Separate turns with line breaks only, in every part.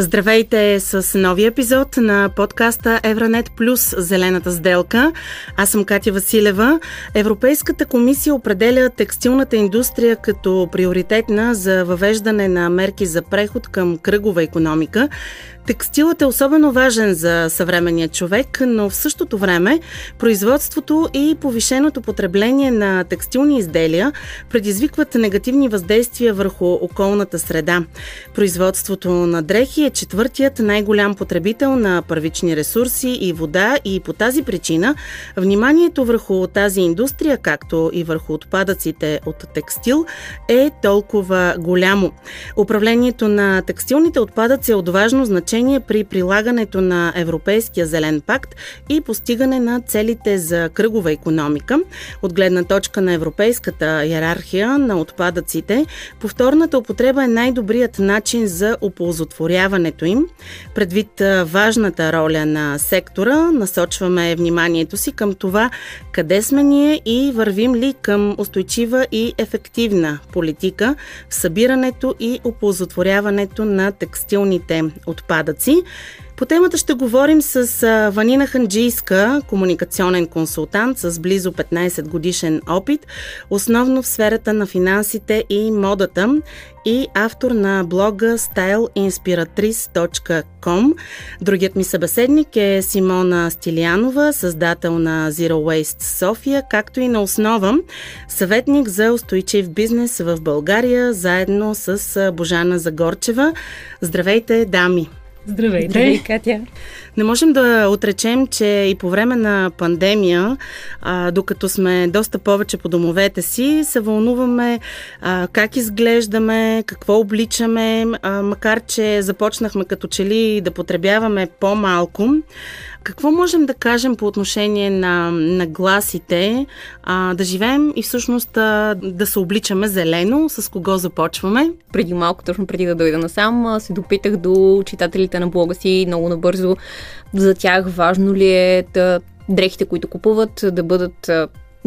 Здравейте с нови епизод на подкаста Евранет Плюс Зелената сделка. Аз съм Катя Василева. Европейската комисия определя текстилната индустрия като приоритетна за въвеждане на мерки за преход към кръгова економика. Текстилът е особено важен за съвременния човек, но в същото време производството и повишеното потребление на текстилни изделия предизвикват негативни въздействия върху околната среда. Производството на дрехи е четвъртият най-голям потребител на първични ресурси и вода и по тази причина вниманието върху тази индустрия, както и върху отпадъците от текстил, е толкова голямо. Управлението на текстилните отпадъци е от важно значение при прилагането на Европейския зелен пакт и постигане на целите за кръгова економика. От гледна точка на европейската иерархия на отпадъците, повторната употреба е най-добрият начин за оползотворяването им. Предвид важната роля на сектора, насочваме вниманието си към това къде сме ние и вървим ли към устойчива и ефективна политика в събирането и оползотворяването на текстилните отпадъци. По темата ще говорим с Ванина Ханджийска, комуникационен консултант с близо 15 годишен опит, основно в сферата на финансите и модата и автор на блога styleinspiratrice.com. Другият ми събеседник е Симона Стилянова, създател на Zero Waste София, както и на основа съветник за устойчив бизнес в България, заедно с Божана Загорчева. Здравейте, дами!
Здравейте.
Здравей, Катя.
Не можем да отречем, че и по време на пандемия, а, докато сме доста повече по домовете си, се вълнуваме а, как изглеждаме, какво обличаме, а, макар че започнахме като че ли да потребяваме по-малко. Какво можем да кажем по отношение на, на гласите, а, да живеем и всъщност а, да се обличаме зелено? С кого започваме?
Преди малко, точно преди да дойда насам, се допитах до читателите на блога си много набързо. За тях важно ли е да дрехите, които купуват, да бъдат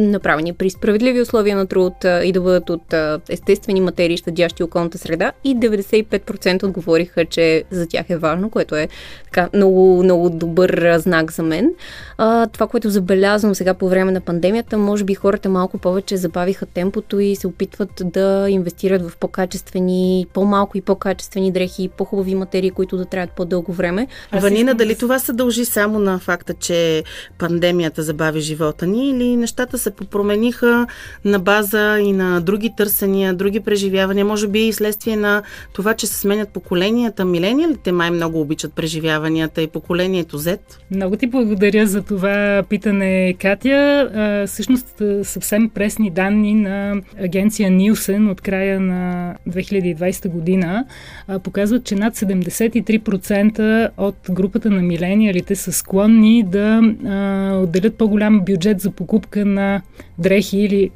направени при справедливи условия на труд и да бъдат от естествени материи, щадящи околната среда. И 95% отговориха, че за тях е важно, което е така много, много добър знак за мен. А, това, което забелязвам сега по време на пандемията, може би хората малко повече забавиха темпото и се опитват да инвестират в по-качествени, по-малко и по-качествени дрехи, по-хубави материи, които да трябват по-дълго време.
Ванина, дали това се дължи само на факта, че пандемията забави живота ни или нещата се попромениха на база и на други търсения, други преживявания, може би и следствие на това, че се сменят поколенията. Милениалите май много обичат преживяванията и поколението Z.
Много ти благодаря за това питане, Катя. А, всъщност съвсем пресни данни на агенция Нилсен от края на 2020 година а, показват, че над 73% от групата на милениалите са склонни да а, отделят по-голям бюджет за покупка на дрехи или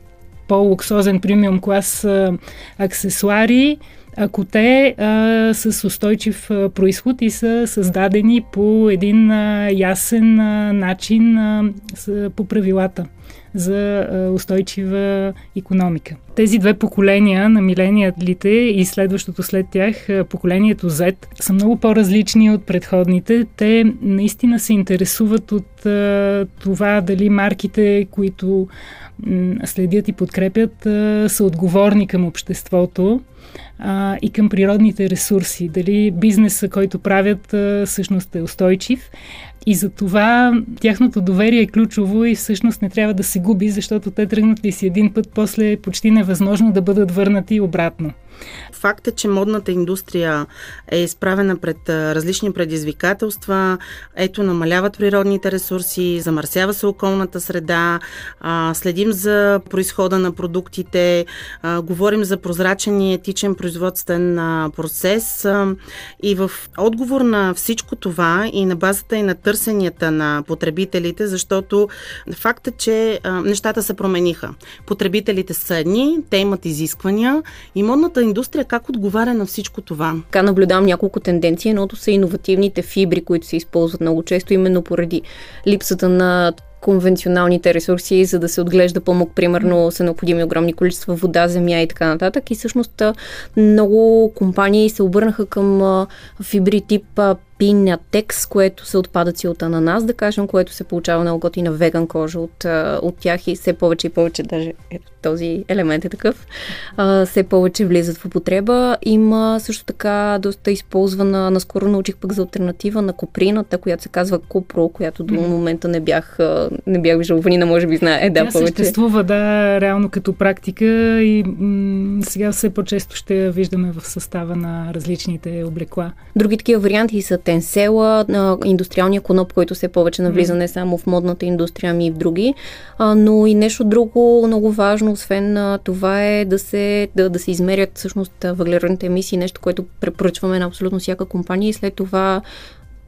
по-луксозен премиум клас аксесуари, ако те а, с устойчив а, происход и са създадени по един а, ясен а, начин а, с, по правилата за устойчива економика. Тези две поколения на милениалите и следващото след тях, поколението Z, са много по-различни от предходните. Те наистина се интересуват от това дали марките, които следят и подкрепят, са отговорни към обществото и към природните ресурси. Дали бизнеса, който правят, всъщност е устойчив. И за това тяхното доверие е ключово и всъщност не трябва да се губи, защото те тръгнат ли си един път, после е почти невъзможно да бъдат върнати обратно.
Факт е, че модната индустрия е изправена пред различни предизвикателства. Ето, намаляват природните ресурси, замърсява се околната среда, следим за происхода на продуктите, говорим за прозрачен и етичен производствен процес. И в отговор на всичко това и на базата и на търсенията на потребителите, защото факт е, че нещата се промениха. Потребителите са едни, те имат изисквания и модната индустрия как отговаря на всичко това?
Така наблюдавам няколко тенденции. Едното са иновативните фибри, които се използват много често, именно поради липсата на конвенционалните ресурси, за да се отглежда памук, примерно са необходими огромни количества вода, земя и така нататък. И всъщност много компании се обърнаха към фибри тип Пинатекс, което са отпадъци от ананас, да кажем, което се получава много готина веган кожа от, от тях и все повече и повече, даже ето този елемент е такъв, а, все повече влизат в употреба. Има също така доста използвана, наскоро научих пък за альтернатива на коприната, която се казва Копро, която до момента не бях, не бях виждала, Ванина може би знае, е, да,
Тя
повече.
съществува, да, реално като практика и м- сега все по-често ще я виждаме в състава на различните облекла.
Други такива варианти са тенсела, индустриалния коноп, който все повече навлиза не само в модната индустрия, ами и в други. Но и нещо друго много важно, освен това е да се, да, да се измерят всъщност въглеродните емисии, нещо, което препоръчваме на абсолютно всяка компания и след това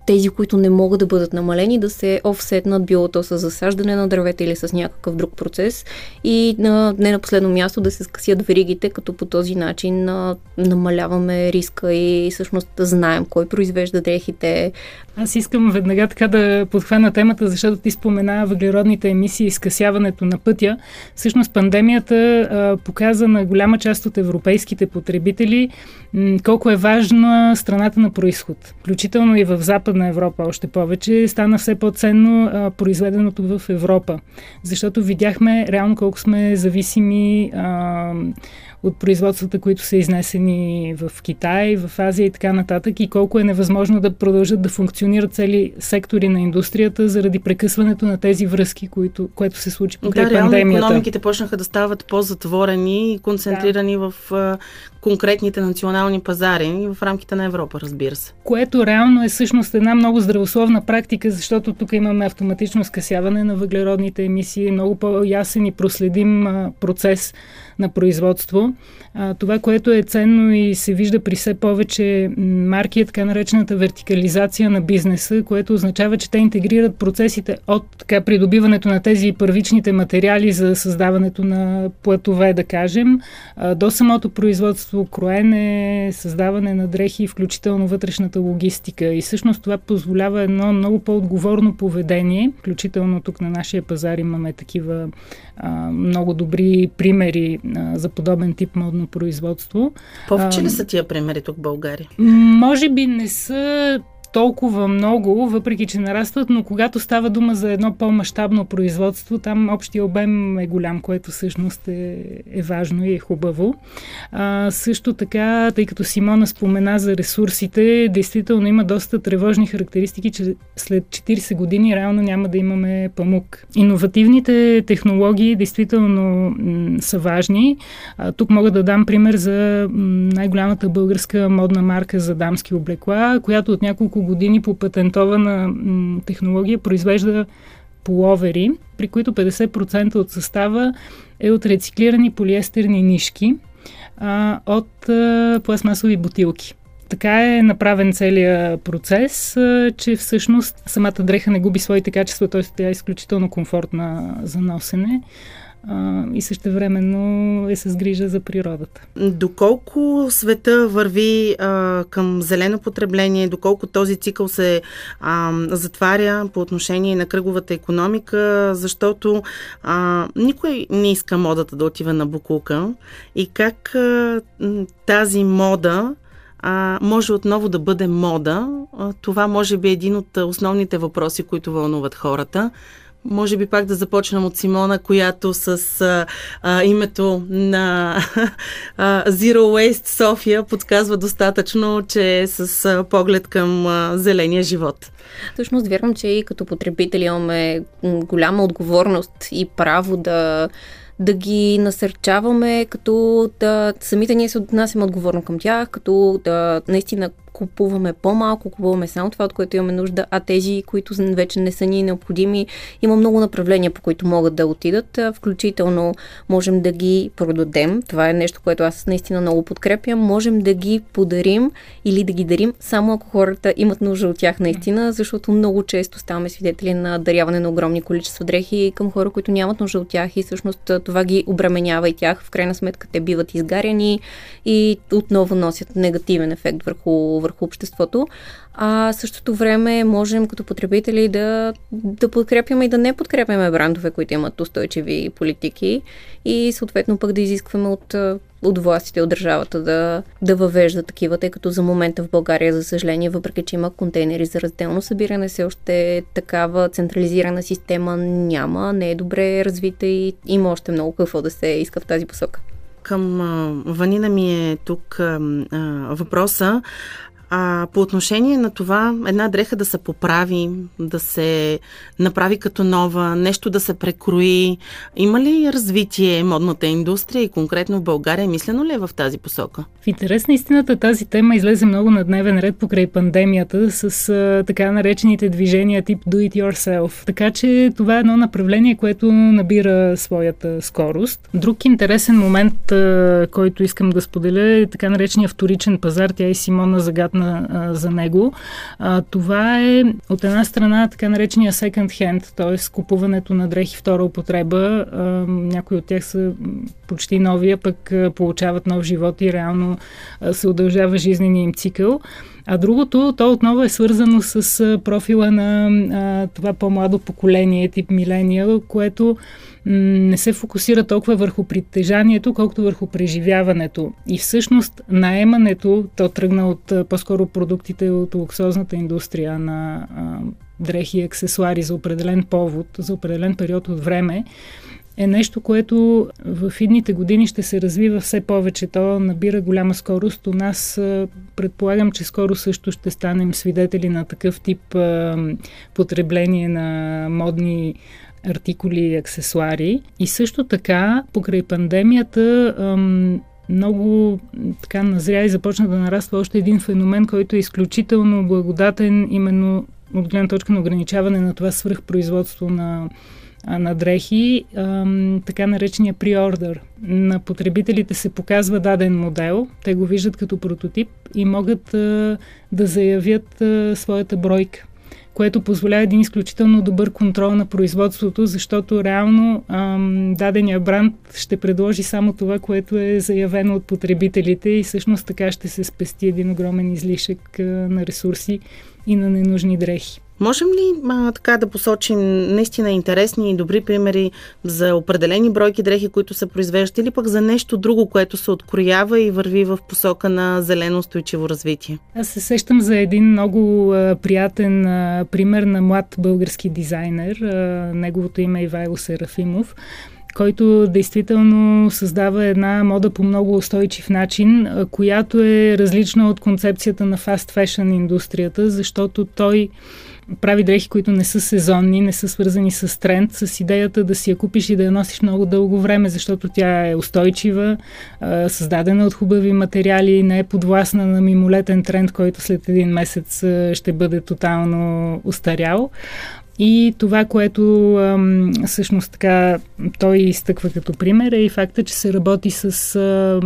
тези, които не могат да бъдат намалени, да се офсетнат било то с засаждане на дървета или с някакъв друг процес и на, не на последно място да се скъсят веригите, като по този начин а, намаляваме риска и всъщност да знаем кой произвежда дрехите.
Аз искам веднага така да подхвана темата, защото ти спомена въглеродните емисии и скъсяването на пътя. Всъщност пандемията а, показа на голяма част от европейските потребители м- колко е важна страната на происход. Включително и в Западна Европа още повече стана все по-ценно а, произведеното в Европа. Защото видяхме реално колко сме зависими а, от производствата, които са изнесени в Китай, в Азия и така нататък и колко е невъзможно да продължат да функционират цели сектори на индустрията заради прекъсването на тези връзки, които, което се случи покрай
да, реално
пандемията.
економиките почнаха да стават по-затворени и концентрирани да. в а, конкретните национални пазари и в рамките на Европа, разбира се.
Което реално е всъщност една много здравословна практика, защото тук имаме автоматично скъсяване на въглеродните емисии, много по-ясен и проследим а, процес на производство. А, това, което е ценно и се вижда при все повече марки е така наречената вертикализация на бизнеса, което означава, че те интегрират процесите от така, придобиването на тези първичните материали за създаването на платове, да кажем, а, до самото производство, кроене, създаване на дрехи, включително вътрешната логистика. И всъщност това позволява едно много по-отговорно поведение, включително тук на нашия пазар имаме такива а, много добри примери а, за подобен тип модно производство.
Повече ли са тия примери тук в България?
Може би не са толкова много, въпреки че нарастват, но когато става дума за едно по-масштабно производство, там общия обем е голям, което всъщност е, е важно и е хубаво. А, също така, тъй като Симона спомена за ресурсите, действително има доста тревожни характеристики, че след 40 години реално няма да имаме памук. Иновативните технологии действително м- са важни. А, тук мога да дам пример за м- най-голямата българска модна марка за дамски облекла, която от няколко години по патентована технология произвежда половери, при които 50% от състава е от рециклирани полиестерни нишки а, от а, пластмасови бутилки. Така е направен целият процес, а, че всъщност самата дреха не губи своите качества, т.е. тя е изключително комфортна за носене а, и същевременно е с грижа за природата.
Доколко света върви а, към зелено потребление, доколко този цикъл се а, затваря по отношение на кръговата економика, защото а, никой не иска модата да отива на букулка и как а, тази мода а, може отново да бъде мода. А, това може би е един от основните въпроси, които вълнуват хората. Може би пак да започнем от Симона, която с а, а, името на а, Zero Waste София подсказва достатъчно, че е с а, поглед към а, зеления живот.
Всъщност вярвам, че и като потребители имаме голяма отговорност и право да да ги насърчаваме, като да самите ние се отнасяме отговорно към тях, като да наистина купуваме по-малко, купуваме само това, от което имаме нужда, а тези, които вече не са ни необходими, има много направления, по които могат да отидат. Включително можем да ги продадем. Това е нещо, което аз наистина много подкрепям. Можем да ги подарим или да ги дарим, само ако хората имат нужда от тях наистина, защото много често ставаме свидетели на даряване на огромни количества дрехи към хора, които нямат нужда от тях и всъщност това ги обременява и тях. В крайна сметка те биват изгаряни и отново носят негативен ефект върху, върху обществото. А същото време можем като потребители да, да подкрепяме и да не подкрепяме брандове, които имат устойчиви политики и съответно пък да изискваме от, от властите, от държавата да, да въвежда такива, тъй като за момента в България, за съжаление, въпреки че има контейнери за разделно събиране, все още такава централизирана система няма, не е добре развита и има още много какво да се иска в тази посока
към Ванина ми е тук а, въпроса. А по отношение на това, една дреха да се поправи, да се направи като нова, нещо да се прекрои, има ли развитие модната индустрия и конкретно в България, мислено ли е в тази посока?
В интерес на истината тази тема излезе много на дневен ред покрай пандемията с а, така наречените движения тип do it yourself. Така че това е едно направление, което набира своята скорост. Друг интересен момент, а, който искам да споделя е така наречения вторичен пазар. Тя и Симона загадна на, за него. А, това е от една страна така наречения second hand, т.е. купуването на дрехи втора употреба. А, някои от тях са почти нови, а пък получават нов живот и реално се удължава жизнения им цикъл. А другото, то отново е свързано с профила на а, това по-младо поколение, тип миления, което не се фокусира толкова върху притежанието, колкото върху преживяването. И всъщност наемането, то тръгна от по-скоро продуктите от луксозната индустрия на а, дрехи и аксесуари за определен повод, за определен период от време, е нещо, което в идните години ще се развива все повече. То набира голяма скорост. У нас предполагам, че скоро също ще станем свидетели на такъв тип потребление на модни артикули и аксесуари. И също така, покрай пандемията, много така назря и започна да нараства още един феномен, който е изключително благодатен именно от гледна точка на ограничаване на това свръхпроизводство на, на дрехи, така наречения приордър. На потребителите се показва даден модел, те го виждат като прототип и могат да заявят своята бройка което позволява един изключително добър контрол на производството, защото реално дадения бранд ще предложи само това, което е заявено от потребителите и всъщност така ще се спести един огромен излишък на ресурси и на ненужни дрехи.
Можем ли а, така да посочим наистина интересни и добри примери за определени бройки дрехи, които се произвеждат или пък за нещо друго, което се откроява и върви в посока на зелено устойчиво развитие?
Аз се сещам за един много а, приятен а, пример на млад български дизайнер. А, неговото име е Ивайло Серафимов който действително създава една мода по много устойчив начин, която е различна от концепцията на фаст фешън индустрията, защото той прави дрехи, които не са сезонни, не са свързани с тренд, с идеята да си я купиш и да я носиш много дълго време, защото тя е устойчива, създадена от хубави материали, не е подвластна на мимолетен тренд, който след един месец ще бъде тотално устарял. И това, което всъщност така той изтъква като пример е и факта, че се работи с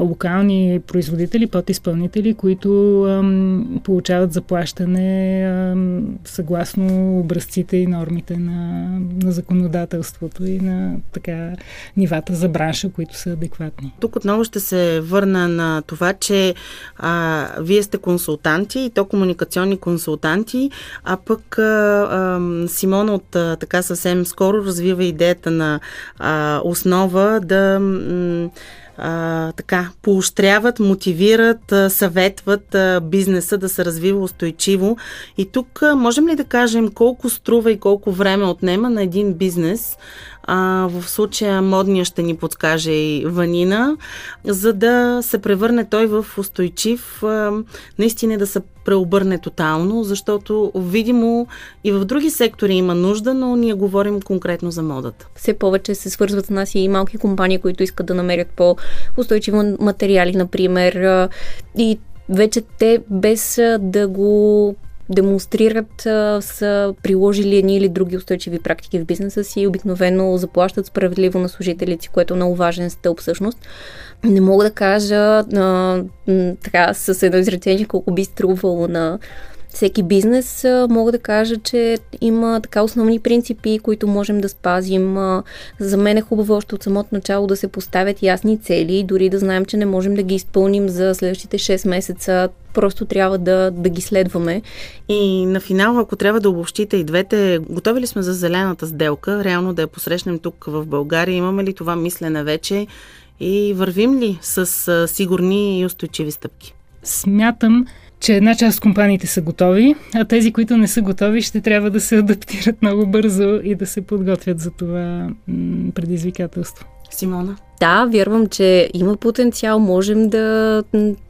локални производители, подизпълнители, които ам, получават заплащане ам, съгласно образците и нормите на, на законодателството и на така нивата за бранша, които са адекватни.
Тук отново ще се върна на това, че а, вие сте консултанти и то комуникационни консултанти, а пък а, а, Симон от а, така съвсем скоро развива идеята на а, основа да м- а, така, поощряват, мотивират, съветват а, бизнеса да се развива устойчиво. И тук а, можем ли да кажем колко струва и колко време отнема на един бизнес а, в случая модния ще ни подскаже и Ванина, за да се превърне той в устойчив, а, наистина да се преобърне тотално, защото видимо и в други сектори има нужда, но ние говорим конкретно за модата.
Все повече се свързват с нас и малки компании, които искат да намерят по-устойчиви материали, например, и вече те без да го демонстрират, са приложили едни или други устойчиви практики в бизнеса си и обикновено заплащат справедливо на служителите, което е много важен стълб всъщност. Не мога да кажа а, така с едно изречение колко би струвало на всеки бизнес, мога да кажа, че има така основни принципи, които можем да спазим. За мен е хубаво още от самото начало да се поставят ясни цели, дори да знаем, че не можем да ги изпълним за следващите 6 месеца. Просто трябва да, да ги следваме.
И на финал, ако трябва да обобщите и двете, готови ли сме за зелената сделка, реално да я посрещнем тук в България? Имаме ли това мислене вече? И вървим ли с сигурни и устойчиви стъпки?
Смятам, че една част от компаниите са готови, а тези, които не са готови, ще трябва да се адаптират много бързо и да се подготвят за това предизвикателство.
Симона?
Да, вярвам, че има потенциал, можем да,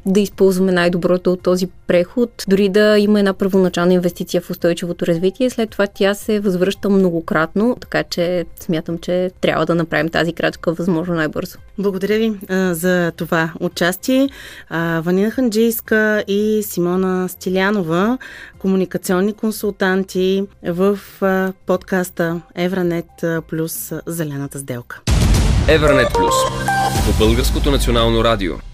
да използваме най-доброто от този преход, дори да има една първоначална инвестиция в устойчивото развитие, след това тя се възвръща многократно, така че смятам, че трябва да направим тази крачка възможно най-бързо.
Благодаря ви а, за това участие. А, Ванина Ханджийска и Симона Стилянова, комуникационни консултанти в а, подкаста Евранет плюс Зелената сделка.
Евранет Плюс по Българското национално радио.